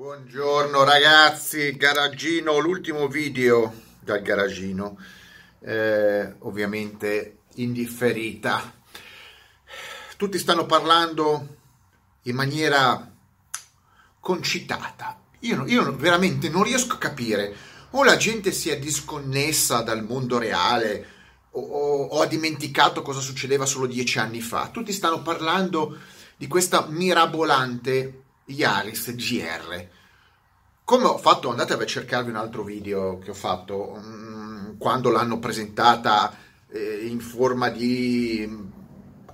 Buongiorno ragazzi, garagino, l'ultimo video dal garagino, eh, ovviamente indifferita. Tutti stanno parlando in maniera concitata. Io, io veramente non riesco a capire. O la gente si è disconnessa dal mondo reale, o, o, o ha dimenticato cosa succedeva solo dieci anni fa. Tutti stanno parlando di questa mirabolante Yaris GR. Come ho fatto, andate a cercarvi un altro video che ho fatto um, quando l'hanno presentata eh, in forma di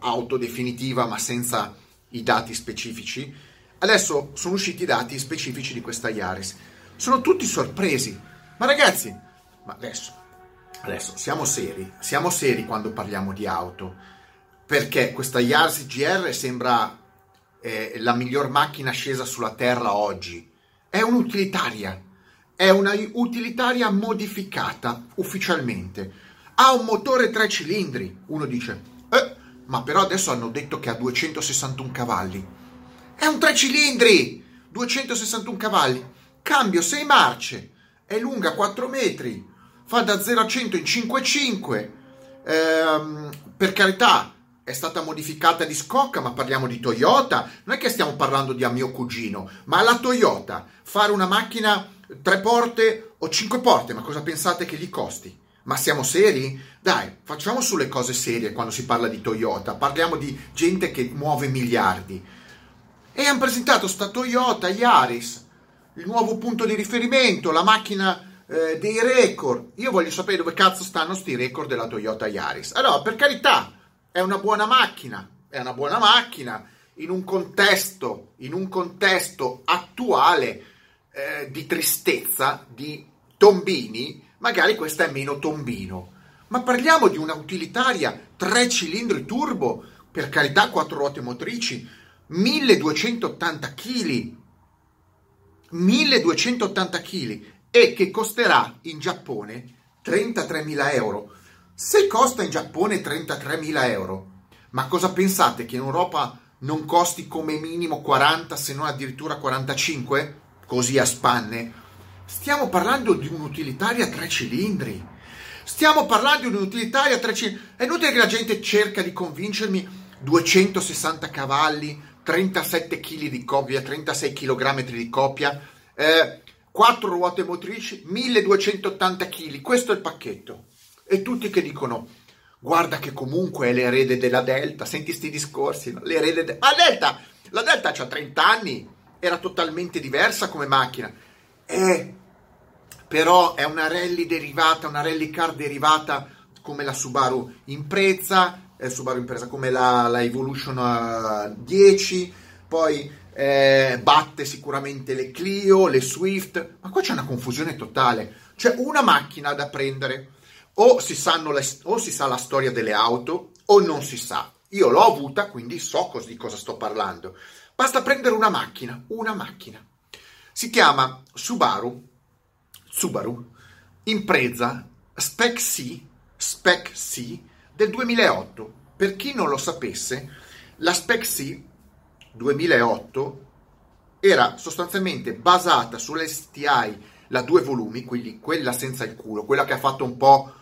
auto definitiva ma senza i dati specifici. Adesso sono usciti i dati specifici di questa Yaris. Sono tutti sorpresi. Ma ragazzi, ma adesso, adesso siamo seri, siamo seri quando parliamo di auto, perché questa Yaris GR sembra eh, la miglior macchina scesa sulla terra oggi. È un'utilitaria, è una utilitaria modificata ufficialmente. Ha un motore 3 cilindri. Uno dice, eh, ma però adesso hanno detto che ha 261 cavalli. È un 3 cilindri, 261 cavalli. Cambio 6 marce, è lunga 4 metri, fa da 0 a 100 in 5,5. Ehm, per carità, è stata modificata di scocca, ma parliamo di Toyota. Non è che stiamo parlando di a mio cugino, ma la Toyota fare una macchina tre porte o cinque porte, ma cosa pensate che gli costi? Ma siamo seri? Dai, facciamo sulle cose serie quando si parla di Toyota. Parliamo di gente che muove miliardi. E hanno presentato sta Toyota Yaris, il nuovo punto di riferimento, la macchina eh, dei record. Io voglio sapere dove cazzo stanno sti record della Toyota Yaris. Allora, per carità, è una buona macchina, è una buona macchina in un contesto, in un contesto attuale eh, di tristezza, di tombini, magari questa è meno tombino. Ma parliamo di una utilitaria 3 cilindri turbo, per carità 4 ruote motrici, 1280 kg. 1280 kg e che costerà in Giappone 33.000 euro se costa in Giappone 33.000 euro, ma cosa pensate che in Europa non costi come minimo 40 se non addirittura 45? Così a spanne. Stiamo parlando di un'utilitaria a tre cilindri. Stiamo parlando di un'utilitaria a tre cilindri. È inutile che la gente cerca di convincermi 260 cavalli, 37 kg di coppia, 36 kg di coppia, eh, 4 ruote motrici, 1280 kg. Questo è il pacchetto e tutti che dicono guarda che comunque è l'erede della Delta, senti sti discorsi, no? l'erede de- Ma Delta, la Delta ha 30 anni, era totalmente diversa come macchina, è, però è una rally derivata, una rally car derivata come la Subaru Impreza, eh, Subaru Impreza come la, la Evolution 10, poi eh, batte sicuramente le Clio, le Swift, ma qua c'è una confusione totale, c'è una macchina da prendere o si, le, o si sa la storia delle auto o non si sa. Io l'ho avuta, quindi so cos- di cosa sto parlando. Basta prendere una macchina, una macchina. Si chiama Subaru, Subaru, Impreza Spec C, Spec C del 2008. Per chi non lo sapesse, la Spec C 2008 era sostanzialmente basata sull'STI, la due volumi, quindi quella senza il culo, quella che ha fatto un po'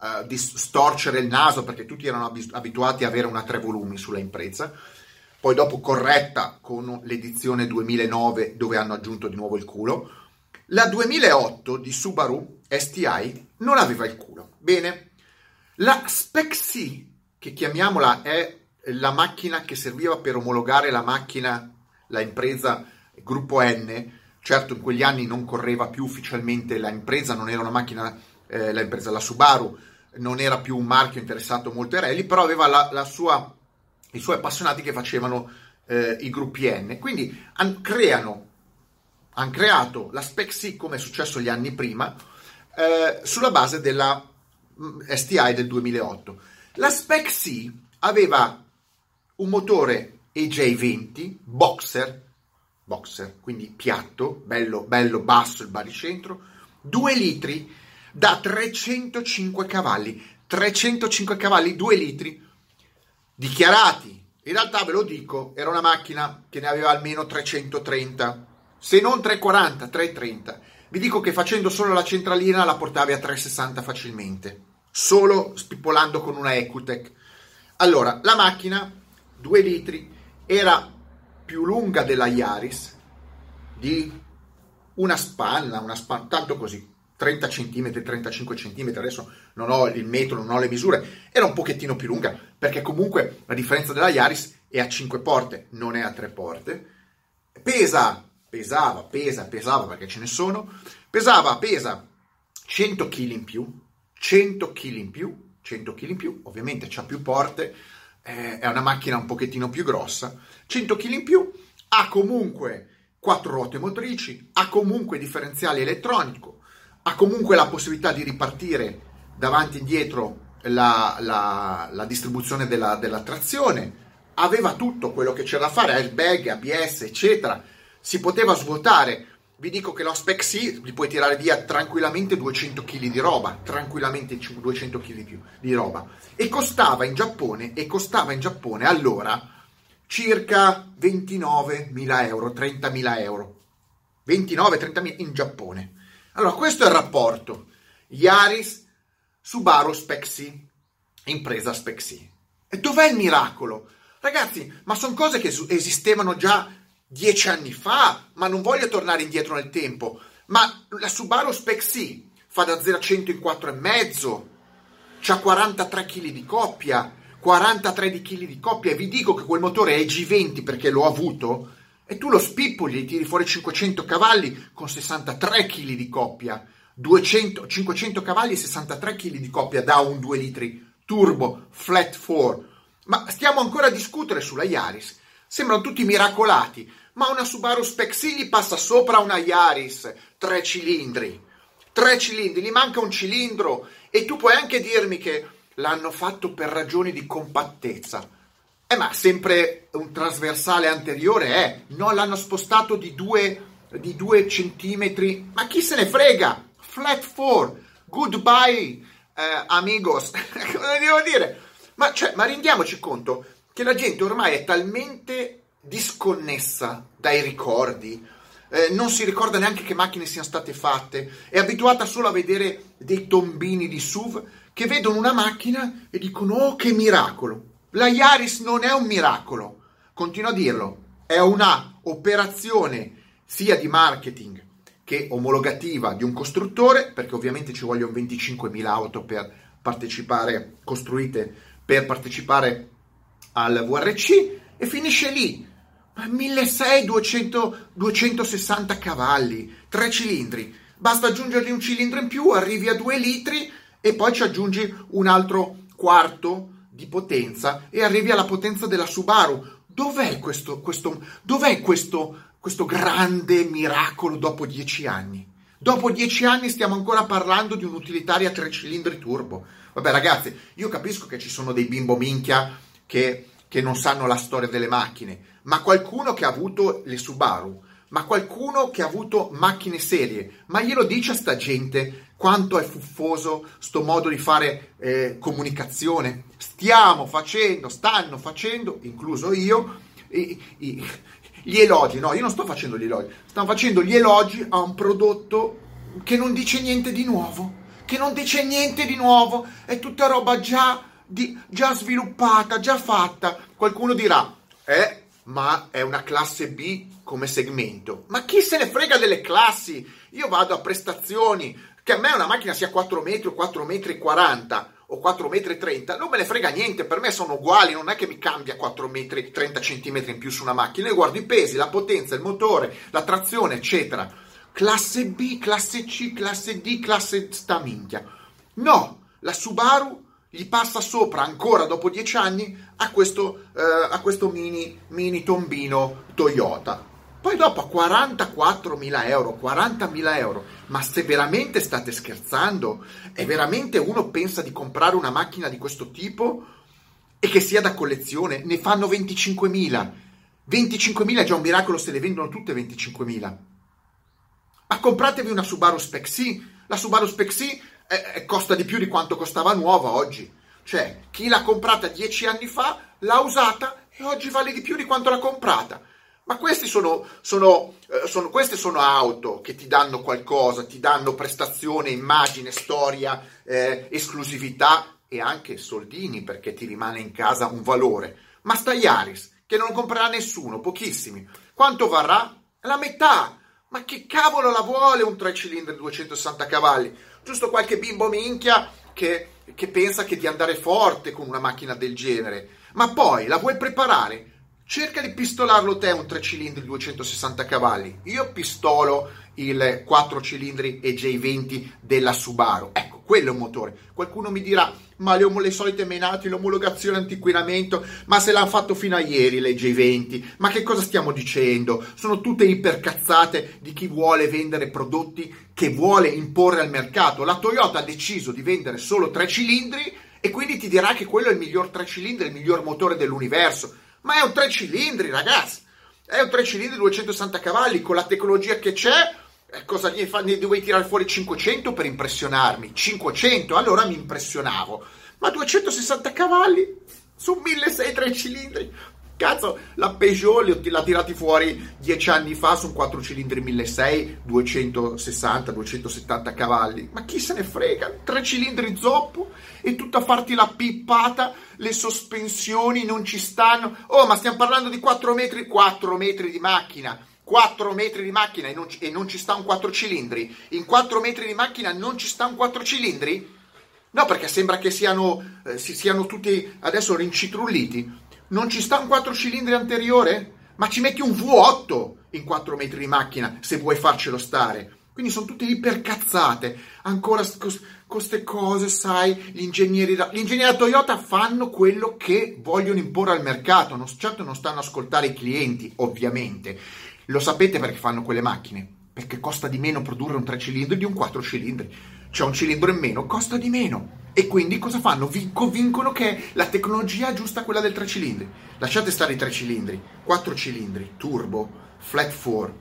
uh, di storcere il naso perché tutti erano abituati a avere una tre volumi sulla impresa, poi dopo corretta con l'edizione 2009 dove hanno aggiunto di nuovo il culo. La 2008 di Subaru STI non aveva il culo. Bene, la Spec C, che chiamiamola è la macchina che serviva per omologare la macchina, la impresa gruppo N, certo in quegli anni non correva più ufficialmente la impresa, non era una macchina, eh, la la Subaru, non era più un marchio interessato molto ai rally, però aveva la, la sua, i suoi appassionati che facevano eh, i gruppi N. Quindi han, creano, hanno creato la Spec C come è successo gli anni prima, eh, sulla base della mm, STI del 2008. La Spec C aveva un motore EJ20 Boxer, boxer, quindi piatto, bello, bello basso il baricentro, 2 litri da 305 cavalli. 305 cavalli, 2 litri dichiarati. In realtà ve lo dico, era una macchina che ne aveva almeno 330. se non 3,40, 3,30. Vi dico che facendo solo la centralina la portavi a 3,60 facilmente, solo spippolando con una Ecutec. Allora, la macchina, 2 litri, era più lunga della Yaris di una spanna, una spanna, tanto così, 30 cm, 35 cm, adesso non ho il metro, non ho le misure, era un pochettino più lunga, perché comunque la differenza della Yaris è a 5 porte, non è a 3 porte. Pesa, pesava, pesa, pesava perché ce ne sono, pesava, pesa 100 kg in più, 100 kg in più, 100 kg in più, ovviamente c'ha più porte, eh, è una macchina un pochettino più grossa, 100 kg in più, ha comunque quattro ruote motrici, ha comunque differenziale elettronico, ha comunque la possibilità di ripartire davanti e indietro la, la, la distribuzione della, della, trazione, aveva tutto quello che c'era da fare, airbag, ABS, eccetera, si poteva svuotare. Vi dico che lo Spec C li puoi tirare via tranquillamente 200 kg di roba, tranquillamente 200 kg di roba. E costava in Giappone, e costava in Giappone allora circa 29.000 euro, 30.000 euro. 29-30.000 in Giappone. Allora, questo è il rapporto. Yaris, Subaru Spec impresa Spec E dov'è il miracolo? Ragazzi, ma sono cose che esistevano già dieci anni fa, ma non voglio tornare indietro nel tempo. Ma la Subaru Spec fa da 0 a 100 in 4,5, ha 43 kg di coppia, 43 di kg di coppia e vi dico che quel motore è G20 perché l'ho avuto e tu lo spippoli e tiri fuori 500 cavalli con 63 kg di coppia. 200, 500 cavalli e 63 kg di coppia da un 2 litri. Turbo flat 4 ma stiamo ancora a discutere sulla Yaris. Sembrano tutti miracolati ma una Subaru Spec gli passa sopra una Yaris. 3 cilindri. 3 cilindri, gli manca un cilindro. E tu puoi anche dirmi che l'hanno fatto per ragioni di compattezza. Eh, ma sempre un trasversale anteriore eh? non l'hanno spostato di due, di due centimetri, ma chi se ne frega? Flat 4, goodbye, eh, amigos, cosa devo dire? Ma, cioè, ma rendiamoci conto che la gente ormai è talmente disconnessa dai ricordi, eh, non si ricorda neanche che macchine siano state fatte, è abituata solo a vedere dei tombini di SUV che vedono una macchina e dicono oh che miracolo. La Yaris non è un miracolo, continuo a dirlo, è una operazione sia di marketing che omologativa di un costruttore, perché ovviamente ci vogliono 25.000 auto per partecipare, costruite per partecipare al VRC e finisce lì. 1600, 260 cavalli, 3 cilindri. Basta aggiungergli un cilindro in più, arrivi a 2 litri e poi ci aggiungi un altro quarto di potenza e arrivi alla potenza della Subaru. Dov'è questo, questo, dov'è questo, questo grande miracolo dopo dieci anni? Dopo dieci anni stiamo ancora parlando di un'utilitaria tre cilindri turbo. Vabbè ragazzi, io capisco che ci sono dei bimbo minchia che, che non sanno la storia delle macchine, ma qualcuno che ha avuto le Subaru, ma qualcuno che ha avuto macchine serie, ma glielo dice a sta gente quanto è fuffoso sto modo di fare eh, comunicazione. Stiamo facendo, stanno facendo, incluso io, i, i, gli elogi. No, io non sto facendo gli elogi, stanno facendo gli elogi a un prodotto che non dice niente di nuovo. Che non dice niente di nuovo, è tutta roba già, di, già sviluppata, già fatta. Qualcuno dirà, eh, ma è una classe B come segmento. Ma chi se ne frega delle classi? Io vado a prestazioni, che a me una macchina sia 4 metri o 4 metri e 40 o 4 metri e 30, non me ne frega niente, per me sono uguali, non è che mi cambia 4 metri 30 centimetri in più su una macchina, io guardo i pesi, la potenza, il motore, la trazione, eccetera. Classe B, classe C, classe D, classe sta minchia. No, la Subaru gli passa sopra ancora dopo 10 anni a questo, eh, a questo mini, mini tombino Toyota. Poi dopo a 44.000 euro, 40.000 euro, ma se veramente state scherzando e veramente uno pensa di comprare una macchina di questo tipo e che sia da collezione, ne fanno 25.000. 25.000 è già un miracolo se le vendono tutte 25.000. Ma compratevi una Subaru Spec la Subaru Spec eh, costa di più di quanto costava nuova oggi. Cioè, chi l'ha comprata 10 anni fa l'ha usata e oggi vale di più di quanto l'ha comprata. Ma sono, sono, eh, sono, queste sono auto che ti danno qualcosa, ti danno prestazione, immagine, storia, eh, esclusività e anche soldini perché ti rimane in casa un valore. Ma sta Yaris, che non comprerà nessuno, pochissimi. Quanto varrà? La metà! Ma che cavolo la vuole un 3 cilindri 260 cavalli? Giusto qualche bimbo minchia che, che pensa che di andare forte con una macchina del genere. Ma poi la vuoi preparare? cerca di pistolarlo te un 3 cilindri 260 cavalli. Io pistolo il 4 cilindri EJ20 della Subaru. Ecco, quello è un motore. Qualcuno mi dirà, ma le, le solite menate, l'omologazione antiquinamento, ma se l'hanno fatto fino a ieri le J20, ma che cosa stiamo dicendo? Sono tutte ipercazzate di chi vuole vendere prodotti che vuole imporre al mercato. La Toyota ha deciso di vendere solo 3 cilindri e quindi ti dirà che quello è il miglior 3 cilindri, il miglior motore dell'universo ma è un 3 cilindri, ragazzi. È un 3 cilindri 260 cavalli con la tecnologia che c'è. Eh, cosa ne, fa, ne dovevi tirare fuori 500 per impressionarmi? 500, allora mi impressionavo. Ma 260 cavalli su 1600 3 cilindri? Cazzo, la Peugeot l'ha tirati fuori dieci anni fa su un 4 cilindri 1600, 260, 270 cavalli. Ma chi se ne frega? Tre cilindri zoppo e tutto a farti la pippata, le sospensioni non ci stanno. Oh, ma stiamo parlando di 4 metri, 4 metri di macchina. 4 metri di macchina e non, e non ci sta un 4 cilindri. In 4 metri di macchina non ci sta un 4 cilindri? No, perché sembra che siano, eh, siano tutti adesso rincitrulliti non ci sta un 4 cilindri anteriore? Ma ci metti un V8 in 4 metri di macchina se vuoi farcelo stare. Quindi sono tutte ipercazzate. Ancora con queste cose, sai, gli ingegneri, da, gli ingegneri da Toyota fanno quello che vogliono imporre al mercato. Non, certo non stanno a ascoltare i clienti, ovviamente. Lo sapete perché fanno quelle macchine? Perché costa di meno produrre un 3 cilindri di un 4 cilindri. C'è un cilindro in meno, costa di meno. E quindi cosa fanno? Vi convincono che la tecnologia giusta è quella del 3 cilindri. Lasciate stare i 3 cilindri, 4 cilindri, turbo, flat 4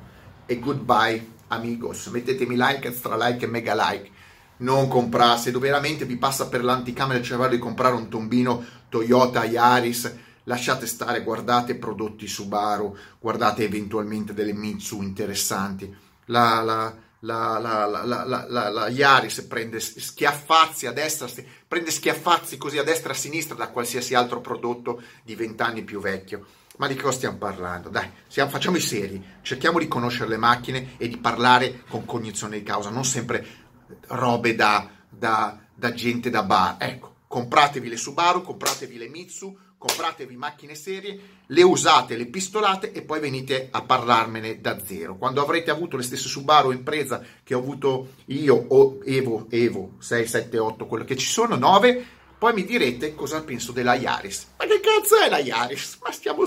e goodbye amigos. Mettetemi like, extra like e mega like. Non comprate, se veramente vi passa per l'anticamera il cervello di comprare un tombino Toyota Yaris, lasciate stare, guardate prodotti Subaru, guardate eventualmente delle Mitsu interessanti. La, la, la, la, Iaris prende schiaffazzi a destra, prende schiaffazzi così a destra e a sinistra da qualsiasi altro prodotto di vent'anni più vecchio. Ma di cosa stiamo parlando? Dai, siamo, facciamo i seri, cerchiamo di conoscere le macchine e di parlare con cognizione di causa, non sempre robe da, da, da gente da bar. Ecco, compratevi le Subaru, compratevi le Mitsu, compratevi macchine serie, le usate, le pistolate e poi venite a parlarmene da zero. Quando avrete avuto le stesse Subaru impresa che ho avuto io o Evo, Evo 6, 7, 8, quello che ci sono, 9, poi mi direte cosa penso della Yaris. Ma che cazzo è la Yaris? Ma stiamo...